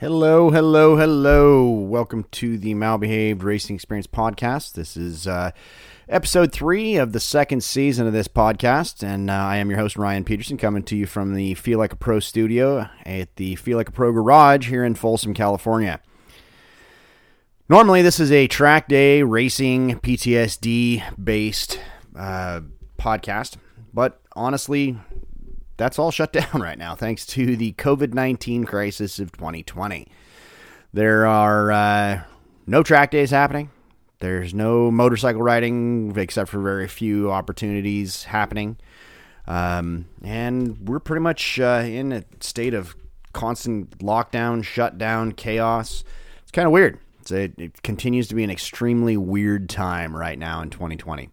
Hello, hello, hello. Welcome to the Malbehaved Racing Experience podcast. This is uh, episode three of the second season of this podcast, and uh, I am your host, Ryan Peterson, coming to you from the Feel Like a Pro studio at the Feel Like a Pro garage here in Folsom, California. Normally, this is a track day racing PTSD based uh, podcast, but honestly, that's all shut down right now thanks to the COVID 19 crisis of 2020. There are uh, no track days happening. There's no motorcycle riding except for very few opportunities happening. Um, and we're pretty much uh, in a state of constant lockdown, shutdown, chaos. It's kind of weird. A, it continues to be an extremely weird time right now in 2020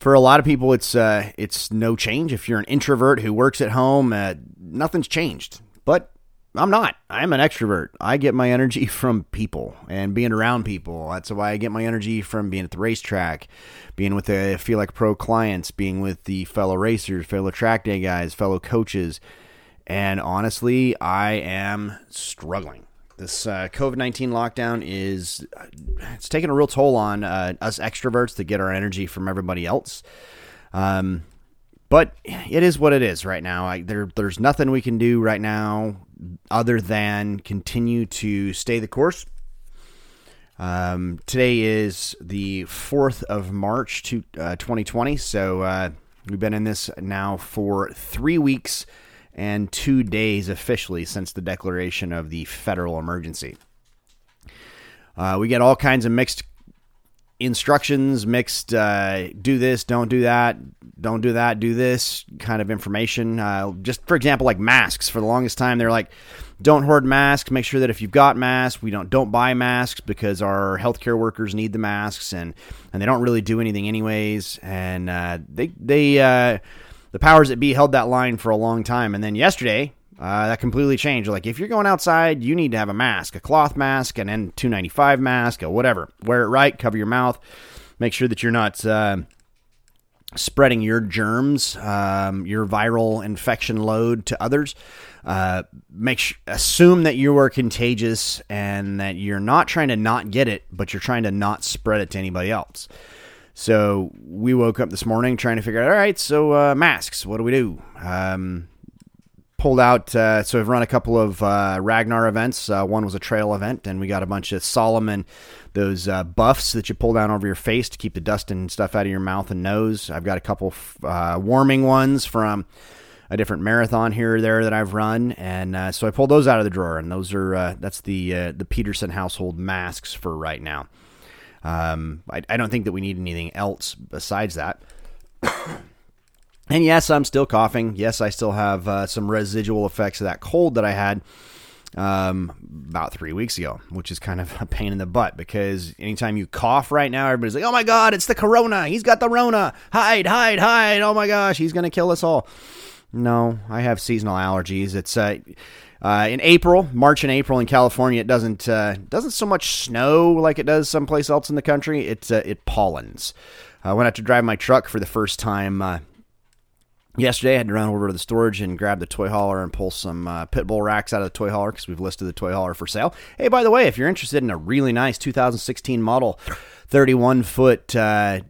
for a lot of people, it's uh, it's no change. If you're an introvert who works at home, uh, nothing's changed. But I'm not. I'm an extrovert. I get my energy from people and being around people. That's why I get my energy from being at the racetrack, being with the Feel Like Pro clients, being with the fellow racers, fellow track day guys, fellow coaches. And honestly, I am struggling. This uh, COVID nineteen lockdown is it's taking a real toll on uh, us extroverts to get our energy from everybody else. Um, but it is what it is right now. I, there, there's nothing we can do right now other than continue to stay the course. Um, today is the 4th of March to uh, 2020. So uh, we've been in this now for three weeks and two days officially since the declaration of the federal emergency. Uh, we get all kinds of mixed instructions, mixed uh, do this, don't do that, don't do that, do this kind of information. Uh, just for example, like masks. For the longest time, they're like, don't hoard masks. Make sure that if you've got masks, we don't don't buy masks because our healthcare workers need the masks, and and they don't really do anything anyways. And uh, they they uh, the powers that be held that line for a long time. And then yesterday, uh, that completely changed. Like, if you're going outside, you need to have a mask, a cloth mask, an N295 mask, or whatever. Wear it right, cover your mouth, make sure that you're not uh, spreading your germs, um, your viral infection load to others. Uh, make sh- assume that you are contagious and that you're not trying to not get it, but you're trying to not spread it to anybody else. So we woke up this morning trying to figure out, all right, so uh, masks, what do we do? Um, pulled out, uh, so we've run a couple of uh, Ragnar events. Uh, one was a trail event, and we got a bunch of Salomon, those uh, buffs that you pull down over your face to keep the dust and stuff out of your mouth and nose. I've got a couple uh, warming ones from a different marathon here or there that I've run, and uh, so I pulled those out of the drawer, and those are that's the the Peterson household masks for right now. Um, I, I don't think that we need anything else besides that. and yes, I'm still coughing. Yes, I still have uh, some residual effects of that cold that I had um, about three weeks ago, which is kind of a pain in the butt because anytime you cough right now, everybody's like, oh my God, it's the corona. He's got the Rona. Hide, hide, hide. Oh my gosh, he's going to kill us all. No, I have seasonal allergies. It's uh, uh, in April, March and April in California, it doesn't uh, doesn't so much snow like it does someplace else in the country. It uh, it pollens. I went out to drive my truck for the first time uh, yesterday. I had to run over to the storage and grab the toy hauler and pull some uh, pit bull racks out of the toy hauler because we've listed the toy hauler for sale. Hey, by the way, if you're interested in a really nice 2016 model, 31 foot uh,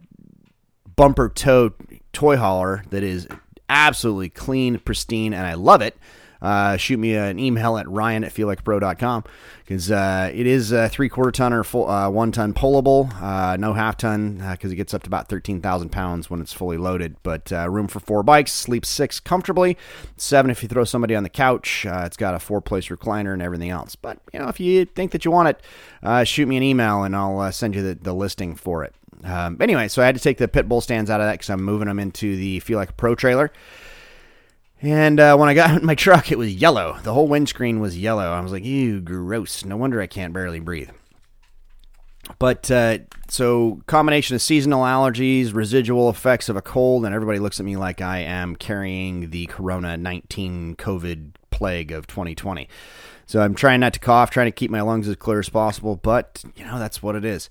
bumper tow toy hauler that is absolutely clean, pristine, and I love it uh, shoot me an email at ryan at feellikeapro.com because uh, it is a three quarter ton or full, uh, one ton pullable, uh, no half ton because uh, it gets up to about 13,000 pounds when it's fully loaded. But uh, room for four bikes, sleep six comfortably, seven if you throw somebody on the couch. it's got a four place recliner and everything else. But you know, if you think that you want it, shoot me an email and I'll send you the, the listing for it. Um, anyway, so I had to take the pit bull stands out of that because I'm moving them into the Feel Like Pro trailer. And uh, when I got in my truck, it was yellow. The whole windscreen was yellow. I was like, ew, gross. No wonder I can't barely breathe. But uh, so, combination of seasonal allergies, residual effects of a cold, and everybody looks at me like I am carrying the Corona 19 COVID plague of 2020. So, I'm trying not to cough, trying to keep my lungs as clear as possible, but, you know, that's what it is.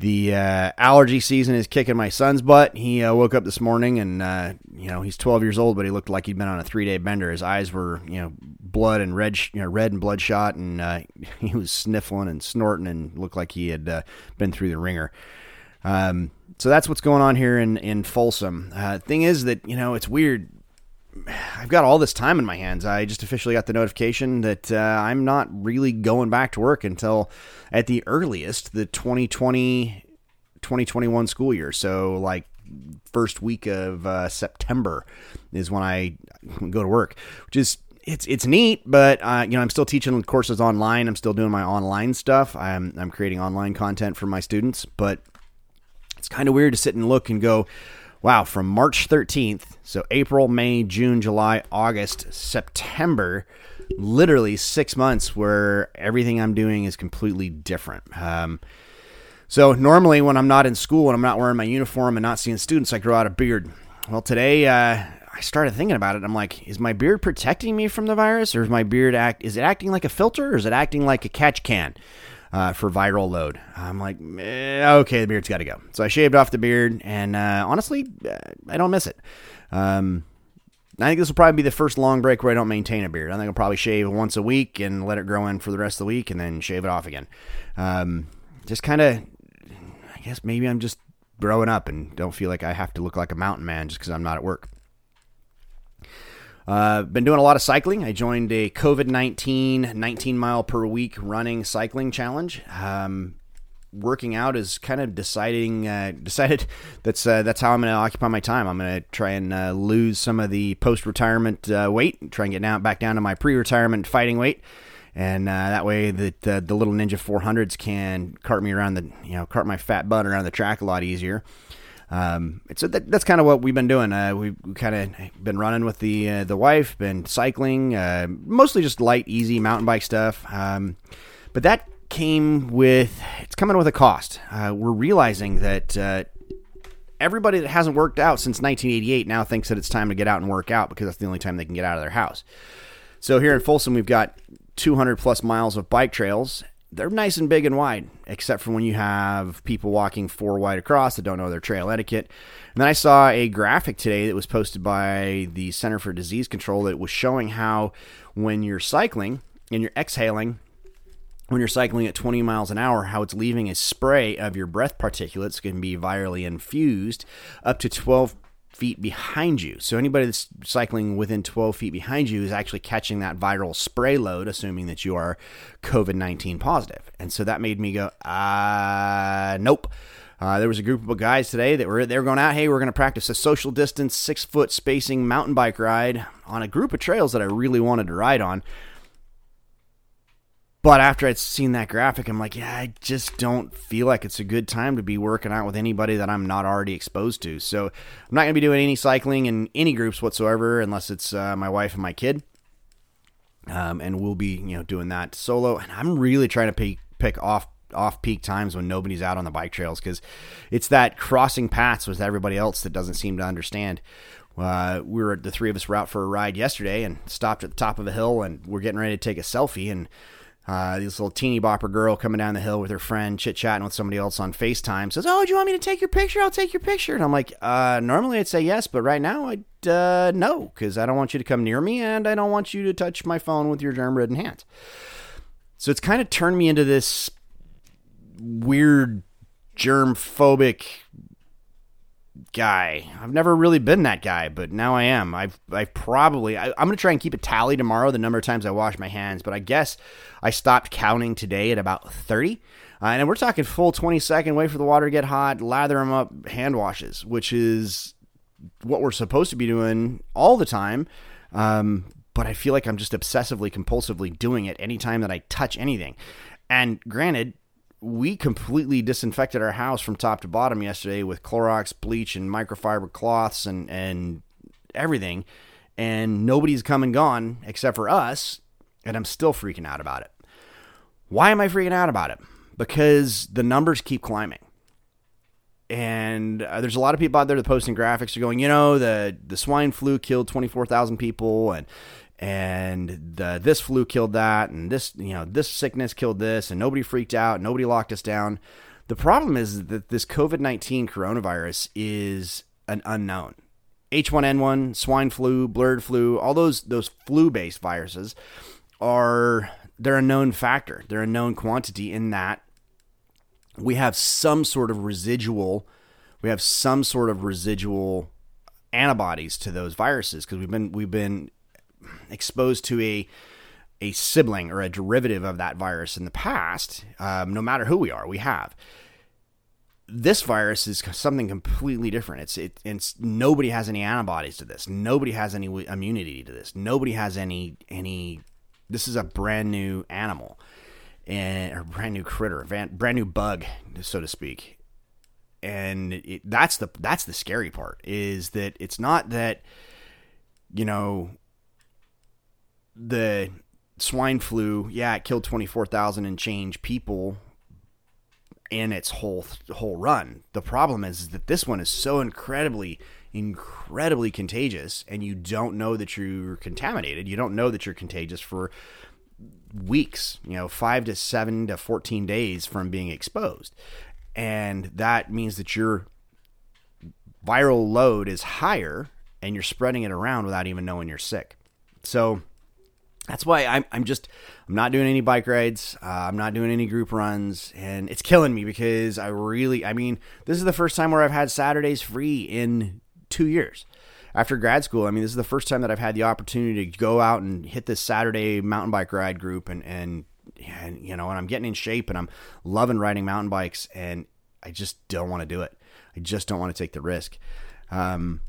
The uh, allergy season is kicking my son's butt. He uh, woke up this morning and uh, you know he's 12 years old, but he looked like he'd been on a three day bender. His eyes were you know blood and red, you know red and bloodshot, and uh, he was sniffling and snorting and looked like he had uh, been through the ringer. Um, so that's what's going on here in in Folsom. Uh, thing is that you know it's weird. I've got all this time in my hands. I just officially got the notification that uh, I'm not really going back to work until at the earliest the 2020 2021 school year. So like first week of uh, September is when I go to work, which is it's it's neat, but uh, you know I'm still teaching courses online. I'm still doing my online stuff. I'm I'm creating online content for my students, but it's kind of weird to sit and look and go, wow, from March 13th, so April, May, June, July, August, September, literally six months where everything I'm doing is completely different. Um, so normally when I'm not in school and I'm not wearing my uniform and not seeing students, I grow out a beard. Well, today uh, I started thinking about it. I'm like, is my beard protecting me from the virus, or is my beard act? Is it acting like a filter, or is it acting like a catch can? Uh, for viral load. I'm like, eh, okay, the beard's got to go. So I shaved off the beard, and uh, honestly, uh, I don't miss it. Um, I think this will probably be the first long break where I don't maintain a beard. I think I'll probably shave once a week and let it grow in for the rest of the week, and then shave it off again. Um, just kind of, I guess maybe I'm just growing up and don't feel like I have to look like a mountain man just because I'm not at work. Uh, been doing a lot of cycling. I joined a COVID 19 19 mile per week running cycling challenge. Um, working out is kind of deciding uh, decided that's uh, that's how I'm going to occupy my time. I'm going to try and uh, lose some of the post retirement uh, weight, try and get down back down to my pre retirement fighting weight, and uh, that way that the little Ninja 400s can cart me around the you know cart my fat butt around the track a lot easier. Um, so that, that's kind of what we've been doing. Uh, we've kind of been running with the uh, the wife, been cycling, uh, mostly just light, easy mountain bike stuff. Um, but that came with it's coming with a cost. Uh, we're realizing that uh, everybody that hasn't worked out since 1988 now thinks that it's time to get out and work out because that's the only time they can get out of their house. So here in Folsom, we've got 200 plus miles of bike trails, they're nice and big and wide, except for when you have people walking four wide across that don't know their trail etiquette. And then I saw a graphic today that was posted by the Center for Disease Control that was showing how when you're cycling and you're exhaling, when you're cycling at 20 miles an hour, how it's leaving a spray of your breath particulates can be virally infused up to 12 feet behind you. So anybody that's cycling within 12 feet behind you is actually catching that viral spray load, assuming that you are COVID 19 positive. And so that made me go, uh, nope. Uh, there was a group of guys today that were they were going out. Hey, we're going to practice a social distance, six foot spacing mountain bike ride on a group of trails that I really wanted to ride on. But after I'd seen that graphic, I'm like, yeah, I just don't feel like it's a good time to be working out with anybody that I'm not already exposed to. So I'm not going to be doing any cycling in any groups whatsoever unless it's uh, my wife and my kid. Um, and we'll be, you know, doing that solo. And I'm really trying to pick, pick off off peak times when nobody's out on the bike trails because it's that crossing paths with everybody else that doesn't seem to understand. Uh, we were the three of us were out for a ride yesterday and stopped at the top of a hill and we're getting ready to take a selfie and uh, this little teeny bopper girl coming down the hill with her friend, chit chatting with somebody else on FaceTime, says, "Oh, do you want me to take your picture? I'll take your picture." And I'm like, uh, "Normally I'd say yes, but right now I'd uh, no, because I don't want you to come near me, and I don't want you to touch my phone with your germ-ridden hands." So it's kind of turned me into this weird germ-phobic guy. I've never really been that guy, but now I am. I've I've probably I, am gonna try and keep a tally tomorrow the number of times I wash my hands, but I guess I stopped counting today at about 30. Uh, and we're talking full 20 second wait for the water to get hot, lather them up, hand washes, which is what we're supposed to be doing all the time. Um, but I feel like I'm just obsessively compulsively doing it anytime that I touch anything. And granted, we completely disinfected our house from top to bottom yesterday with Clorox, bleach, and microfiber cloths and and everything. And nobody's come and gone except for us, and I'm still freaking out about it. Why am I freaking out about it? Because the numbers keep climbing. And uh, there's a lot of people out there that posting graphics are going, you know, the the swine flu killed 24,000 people and and the, this flu killed that, and this you know this sickness killed this, and nobody freaked out, nobody locked us down. The problem is that this COVID 19 coronavirus is an unknown. H1N1, swine flu, bird flu, all those those flu-based viruses are they're a known factor. They're a known quantity in that we have some sort of residual we have some sort of residual antibodies to those viruses because we've been we've been exposed to a a sibling or a derivative of that virus in the past. Um, no matter who we are, we have. This virus is something completely different. It's it, it's nobody has any antibodies to this. Nobody has any immunity to this. Nobody has any any. This is a brand new animal, and or brand new critter, brand new bug, so to speak and it, that's the that's the scary part is that it's not that you know the swine flu yeah it killed 24,000 and change people in its whole whole run. The problem is, that this one is so incredibly incredibly contagious and you don't know that you're contaminated. You don't know that you're contagious for weeks you know 5 to 7 to 14 days from being exposed. And that means that your viral load is higher and you're spreading it around without even knowing you're sick. So that's why I'm, I'm just I'm not doing any bike rides. Uh, I'm not doing any group runs, and it's killing me because I really I mean this is the first time where I've had Saturdays free in two years. After grad school, I mean this is the first time that I've had the opportunity to go out and hit this Saturday mountain bike ride group and and and you know, and I'm getting in shape and I'm loving riding mountain bikes, and I just don't want to do it. I just don't want to take the risk. Um,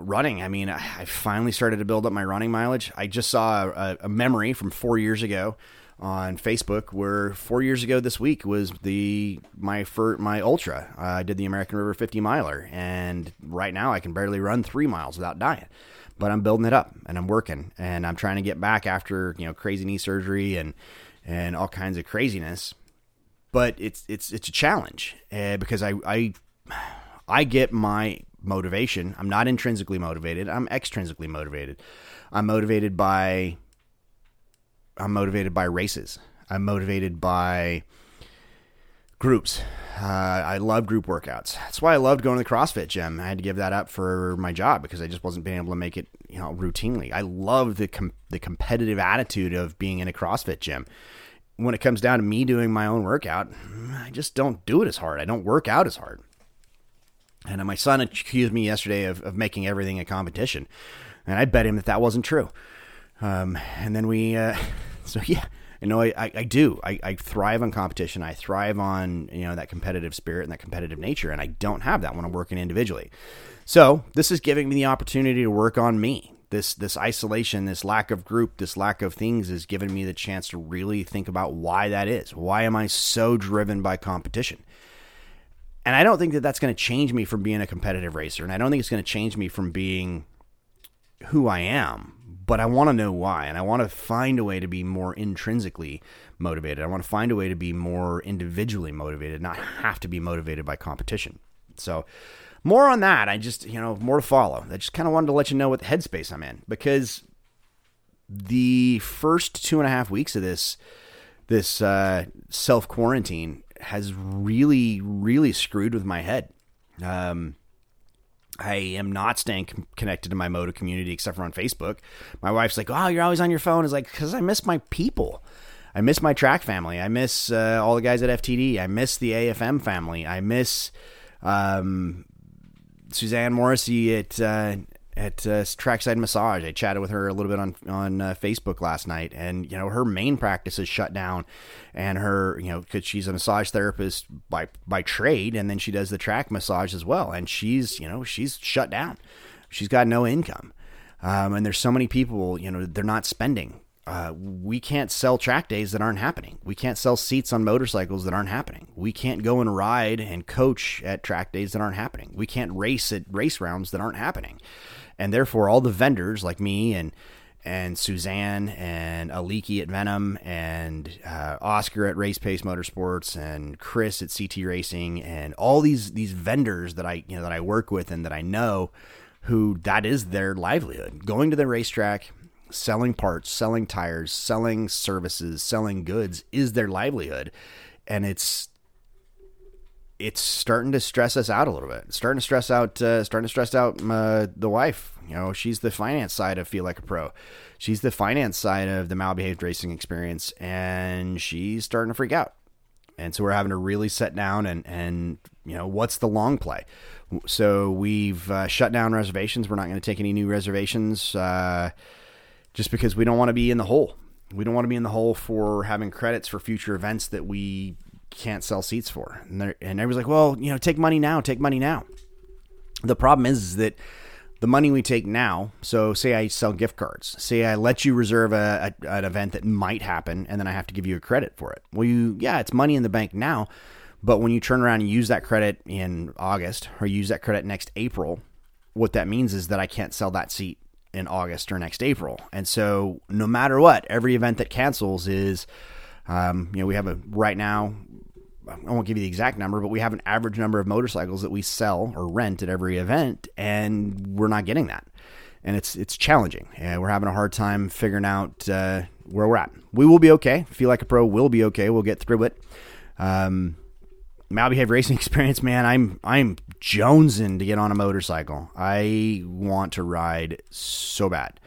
running, I mean, I finally started to build up my running mileage. I just saw a, a memory from four years ago on Facebook where four years ago this week was the my for my ultra. Uh, I did the American River 50 miler, and right now I can barely run three miles without dying. But I'm building it up, and I'm working, and I'm trying to get back after you know crazy knee surgery and and all kinds of craziness. But it's it's it's a challenge uh, because I I I get my motivation. I'm not intrinsically motivated. I'm extrinsically motivated. I'm motivated by I'm motivated by races. I'm motivated by groups. Uh, I love group workouts. That's why I loved going to the CrossFit gym. I had to give that up for my job because I just wasn't being able to make it, you know, routinely. I love the com- the competitive attitude of being in a CrossFit gym. When it comes down to me doing my own workout, I just don't do it as hard. I don't work out as hard. And my son accused me yesterday of, of making everything a competition, and I bet him that that wasn't true. Um, and then we, uh, so yeah, you know, I, I, I do. I, I thrive on competition. I thrive on, you know, that competitive spirit and that competitive nature. And I don't have that when I'm working individually. So this is giving me the opportunity to work on me. This this isolation, this lack of group, this lack of things is giving me the chance to really think about why that is. Why am I so driven by competition? And I don't think that that's going to change me from being a competitive racer, and I don't think it's going to change me from being who I am but I want to know why. And I want to find a way to be more intrinsically motivated. I want to find a way to be more individually motivated, not have to be motivated by competition. So, more on that. I just, you know, more to follow. I just kind of wanted to let you know what headspace I'm in because the first two and a half weeks of this this uh, self quarantine has really, really screwed with my head. Um, I am not staying connected to my moto community except for on Facebook. My wife's like, "Oh, you're always on your phone." Is like because I miss my people. I miss my track family. I miss uh, all the guys at FTD. I miss the AFM family. I miss um, Suzanne Morrissey at uh, at uh, Trackside Massage. I chatted with her a little bit on on uh, Facebook last night, and you know her main practice is shut down, and her you know because she's a massage therapist by by trade, and then she does the track massage as well, and she's you know she's shut down. She's got no income, um, and there's so many people you know they're not spending. Uh, we can't sell track days that aren't happening. We can't sell seats on motorcycles that aren't happening. We can't go and ride and coach at track days that aren't happening. We can't race at race rounds that aren't happening and therefore all the vendors like me and and Suzanne and Aliki at Venom and uh, Oscar at Race Pace Motorsports and Chris at CT Racing and all these these vendors that I you know that I work with and that I know who that is their livelihood. Going to the racetrack selling parts selling tires selling services selling goods is their livelihood. And it's it's starting to stress us out a little bit. It's starting to stress out, uh, starting to stress out uh, the wife. You know, she's the finance side of Feel Like a Pro. She's the finance side of the Malbehaved Racing Experience, and she's starting to freak out. And so we're having to really sit down and and you know what's the long play. So we've uh, shut down reservations. We're not going to take any new reservations uh, just because we don't want to be in the hole. We don't want to be in the hole for having credits for future events that we can't sell seats for. And, and everybody's like, well, you know, take money now, take money now. The problem is, is that the money we take now, so say I sell gift cards, say I let you reserve a, a, an event that might happen, and then I have to give you a credit for it. Well, you, yeah, it's money in the bank now, but when you turn around and use that credit in August or use that credit next April, what that means is that I can't sell that seat in August or next April. And so, no matter what, every event that cancels is, um, you know, we have a right now I won't give you the exact number, but we have an average number of motorcycles that we sell or rent at every event, and we're not getting that. And it's it's challenging. And we're having a hard time figuring out uh, where we're at. We will be okay. Feel like a pro will be okay. We'll get through it. Um, Racing Experience, man, I'm I'm jonesing to get on a motorcycle. I want to ride so bad,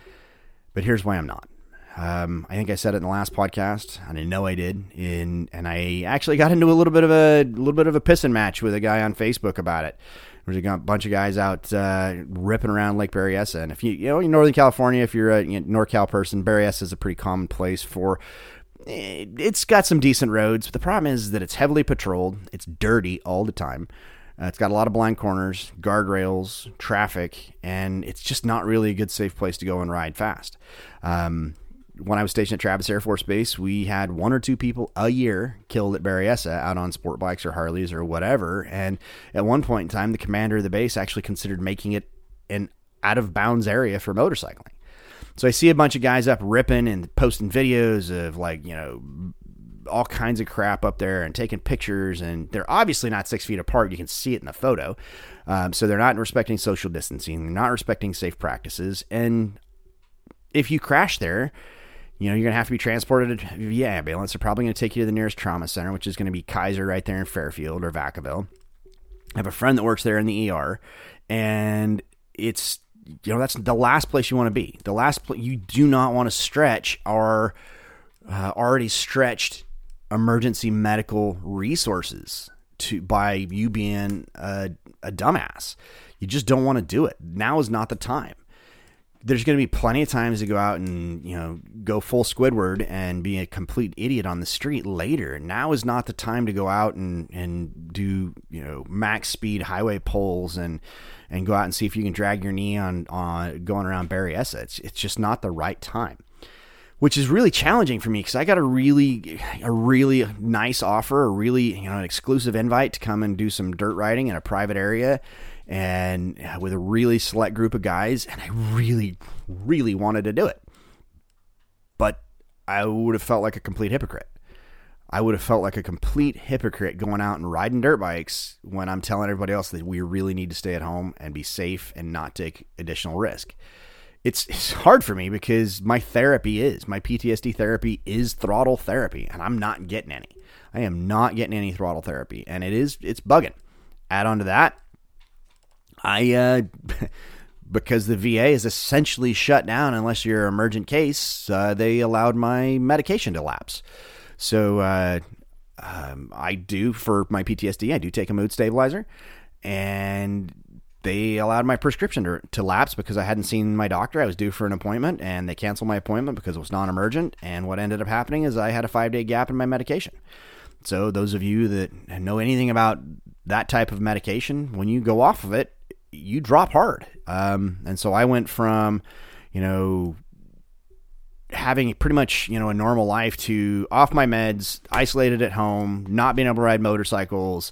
but here's why I'm not. Um, I think I said it in the last podcast, and I know I did. In and I actually got into a little bit of a little bit of a pissing match with a guy on Facebook about it. There's a bunch of guys out uh, ripping around Lake Berryessa, and if you you know in Northern California, if you're a you know, NorCal person, Berryessa is a pretty common place for. Eh, it's got some decent roads, but the problem is that it's heavily patrolled. It's dirty all the time. Uh, it's got a lot of blind corners, guardrails, traffic, and it's just not really a good, safe place to go and ride fast. Um, when I was stationed at Travis Air Force Base, we had one or two people a year killed at Berryessa out on sport bikes or Harleys or whatever. And at one point in time, the commander of the base actually considered making it an out of bounds area for motorcycling. So I see a bunch of guys up ripping and posting videos of like, you know, all kinds of crap up there and taking pictures. And they're obviously not six feet apart. You can see it in the photo. Um, so they're not respecting social distancing, they're not respecting safe practices. And if you crash there, you know, you're going to have to be transported via ambulance. They're probably going to take you to the nearest trauma center, which is going to be Kaiser right there in Fairfield or Vacaville. I have a friend that works there in the ER, and it's you know that's the last place you want to be. The last place you do not want to stretch our uh, already stretched emergency medical resources to by you being a, a dumbass. You just don't want to do it. Now is not the time there's going to be plenty of times to go out and you know go full Squidward and be a complete idiot on the street later. Now is not the time to go out and and do you know max speed highway pulls and and go out and see if you can drag your knee on on going around Berryessa. It's it's just not the right time. Which is really challenging for me because I got a really, a really nice offer, a really, you know, an exclusive invite to come and do some dirt riding in a private area and uh, with a really select group of guys, and I really, really wanted to do it. But I would have felt like a complete hypocrite. I would have felt like a complete hypocrite going out and riding dirt bikes when I'm telling everybody else that we really need to stay at home and be safe and not take additional risk. It's, it's hard for me because my therapy is my PTSD therapy is throttle therapy, and I'm not getting any. I am not getting any throttle therapy, and it is it's bugging. Add on to that, I uh, because the VA is essentially shut down unless you're an emergent case. Uh, they allowed my medication to lapse, so uh, um, I do for my PTSD. I do take a mood stabilizer, and they allowed my prescription to, to lapse because I hadn't seen my doctor. I was due for an appointment, and they canceled my appointment because it was non-emergent. And what ended up happening is I had a five-day gap in my medication. So those of you that know anything about that type of medication, when you go off of it, you drop hard. Um, and so I went from, you know, having pretty much, you know, a normal life to off my meds, isolated at home, not being able to ride motorcycles,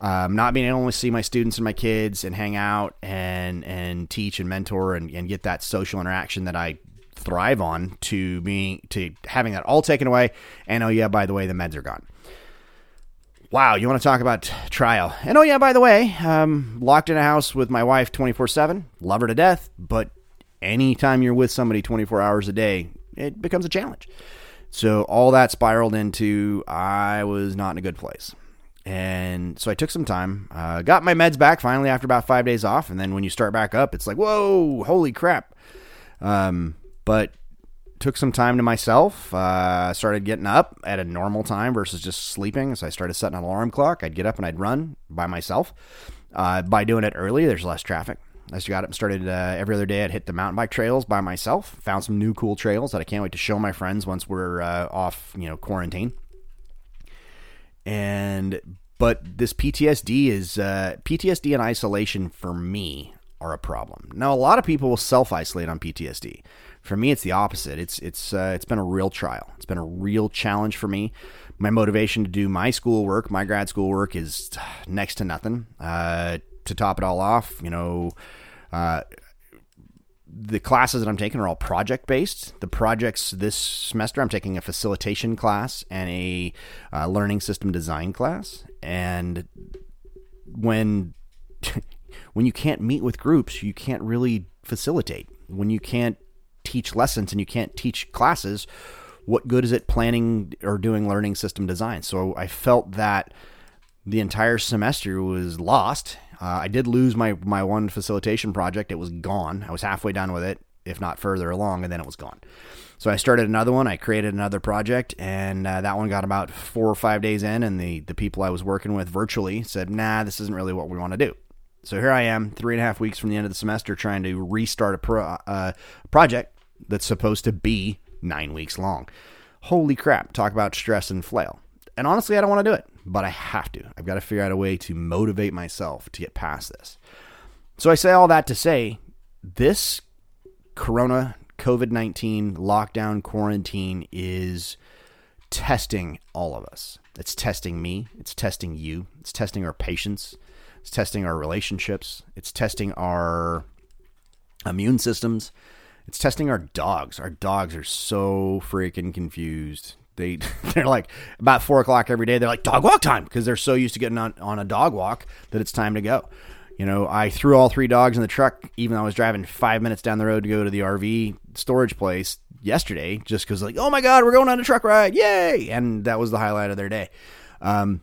um, not being able to see my students and my kids and hang out and, and teach and mentor and, and get that social interaction that I thrive on to being, to having that all taken away. And oh yeah, by the way, the meds are gone. Wow, you want to talk about trial? And oh yeah, by the way, um, locked in a house with my wife twenty four seven, love her to death, but anytime you're with somebody twenty four hours a day, it becomes a challenge. So all that spiraled into I was not in a good place. And so I took some time, uh, got my meds back finally after about five days off. And then when you start back up, it's like, whoa, holy crap. Um, but took some time to myself. Uh, started getting up at a normal time versus just sleeping. So I started setting an alarm clock. I'd get up and I'd run by myself. Uh, by doing it early, there's less traffic. I just got up and started uh, every other day. I'd hit the mountain bike trails by myself. Found some new cool trails that I can't wait to show my friends once we're uh, off, you know, quarantine. And but this PTSD is uh, PTSD and isolation for me are a problem. Now, a lot of people will self isolate on PTSD. For me, it's the opposite. It's it's uh, it's been a real trial. It's been a real challenge for me. My motivation to do my schoolwork, my grad school work, is next to nothing. Uh, to top it all off, you know, uh, the classes that I'm taking are all project based. The projects this semester, I'm taking a facilitation class and a uh, learning system design class. And when when you can't meet with groups, you can't really facilitate. When you can't teach lessons and you can't teach classes, what good is it planning or doing learning system design? So I felt that the entire semester was lost. Uh, I did lose my my one facilitation project. It was gone. I was halfway done with it, if not further along, and then it was gone. So I started another one. I created another project, and uh, that one got about four or five days in, and the the people I was working with virtually said, "Nah, this isn't really what we want to do." So here I am, three and a half weeks from the end of the semester, trying to restart a pro, uh, project that's supposed to be nine weeks long. Holy crap! Talk about stress and flail. And honestly, I don't want to do it, but I have to. I've got to figure out a way to motivate myself to get past this. So I say all that to say this Corona COVID 19 lockdown quarantine is testing all of us. It's testing me. It's testing you. It's testing our patience. It's testing our relationships. It's testing our immune systems. It's testing our dogs. Our dogs are so freaking confused. They they're like about four o'clock every day. They're like dog walk time because they're so used to getting on on a dog walk that it's time to go. You know, I threw all three dogs in the truck, even though I was driving five minutes down the road to go to the RV storage place yesterday, just because like, oh my god, we're going on a truck ride, yay! And that was the highlight of their day. Um,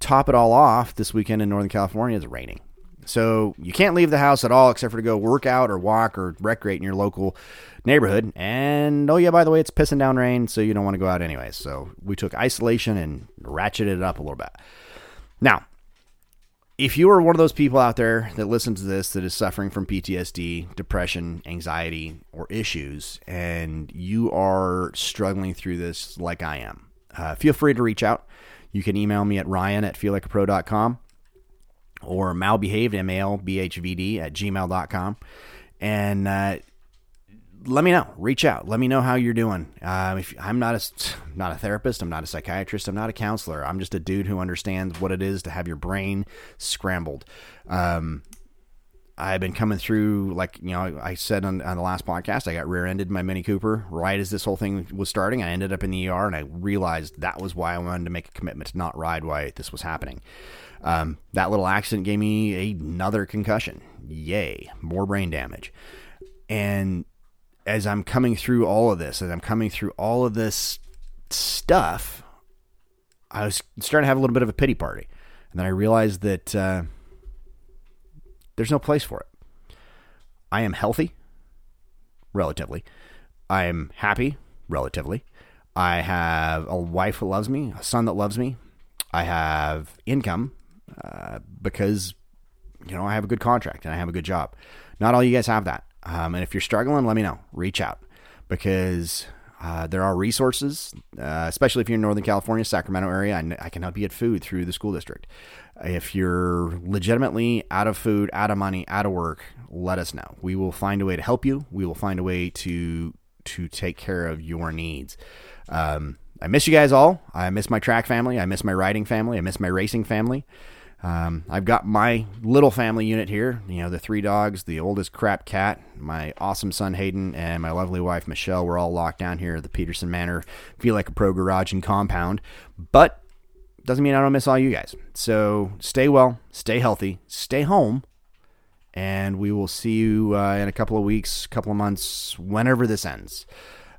top it all off, this weekend in Northern California, it's raining. So you can't leave the house at all except for to go work out or walk or recreate in your local neighborhood. And oh yeah, by the way, it's pissing down rain, so you don't want to go out anyway. So we took isolation and ratcheted it up a little bit. Now, if you are one of those people out there that listens to this that is suffering from PTSD, depression, anxiety, or issues, and you are struggling through this like I am, uh, feel free to reach out. You can email me at ryan at feellikeapro.com or malbehaved, M-A-L-B-H-V-D at gmail.com. And uh, let me know. Reach out. Let me know how you're doing. Uh, if I'm not a not a therapist, I'm not a psychiatrist, I'm not a counselor. I'm just a dude who understands what it is to have your brain scrambled. Um, I've been coming through, like you know, I said on, on the last podcast, I got rear-ended in my Mini Cooper right as this whole thing was starting. I ended up in the ER, and I realized that was why I wanted to make a commitment to not ride while this was happening. Um, that little accident gave me another concussion. Yay, more brain damage. And as I'm coming through all of this, as I'm coming through all of this stuff, I was starting to have a little bit of a pity party. And then I realized that uh, there's no place for it. I am healthy, relatively. I am happy, relatively. I have a wife that loves me, a son that loves me. I have income uh, because you know I have a good contract and I have a good job. Not all you guys have that, um, and if you're struggling, let me know. Reach out because uh, there are resources, uh, especially if you're in Northern California, Sacramento area. I, I, can help you get food through the school district. If you're legitimately out of food, out of money, out of work, let us know. We will find a way to help you. We will find a way to to take care of your needs. Um, I miss you guys all. I miss my track family. I miss my riding family. I miss my racing family. Um, I've got my little family unit here. You know, the three dogs, the oldest crap cat, my awesome son Hayden, and my lovely wife Michelle. We're all locked down here at the Peterson Manor. Feel like a pro garage and compound, but doesn't mean I don't miss all you guys. So stay well, stay healthy, stay home, and we will see you uh, in a couple of weeks, couple of months, whenever this ends.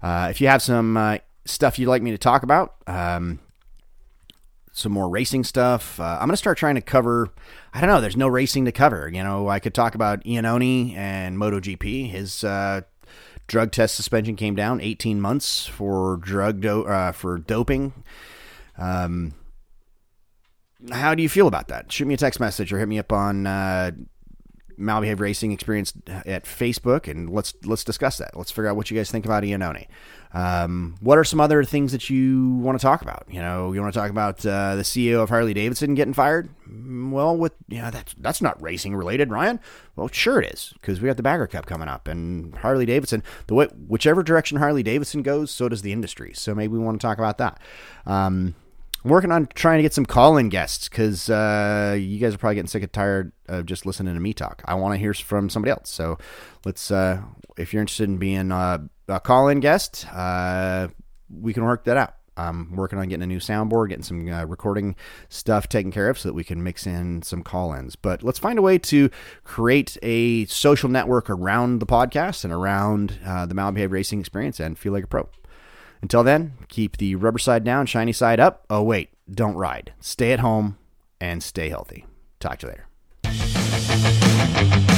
Uh, if you have some uh, stuff you'd like me to talk about, um, some more racing stuff. Uh, I'm going to start trying to cover. I don't know. There's no racing to cover. You know, I could talk about Iannone and MotoGP. His uh, drug test suspension came down 18 months for drug do- uh, for doping. Um, how do you feel about that? Shoot me a text message or hit me up on uh, Malbehave Racing Experience at Facebook, and let's let's discuss that. Let's figure out what you guys think about Iannone. Um, what are some other things that you want to talk about? You know, you want to talk about uh, the CEO of Harley Davidson getting fired? Mm, well, with yeah, know, that's that's not racing related, Ryan. Well, sure it is because we got the Bagger Cup coming up, and Harley Davidson. The way whichever direction Harley Davidson goes, so does the industry. So maybe we want to talk about that. Um, I'm working on trying to get some call-in guests because uh, you guys are probably getting sick and tired of just listening to me talk. I want to hear from somebody else. So let's, uh, if you're interested in being a, a call-in guest, uh, we can work that out. I'm working on getting a new soundboard, getting some uh, recording stuff taken care of so that we can mix in some call ins. But let's find a way to create a social network around the podcast and around uh, the Malbehave Racing experience and feel like a pro. Until then, keep the rubber side down, shiny side up. Oh, wait, don't ride. Stay at home and stay healthy. Talk to you later.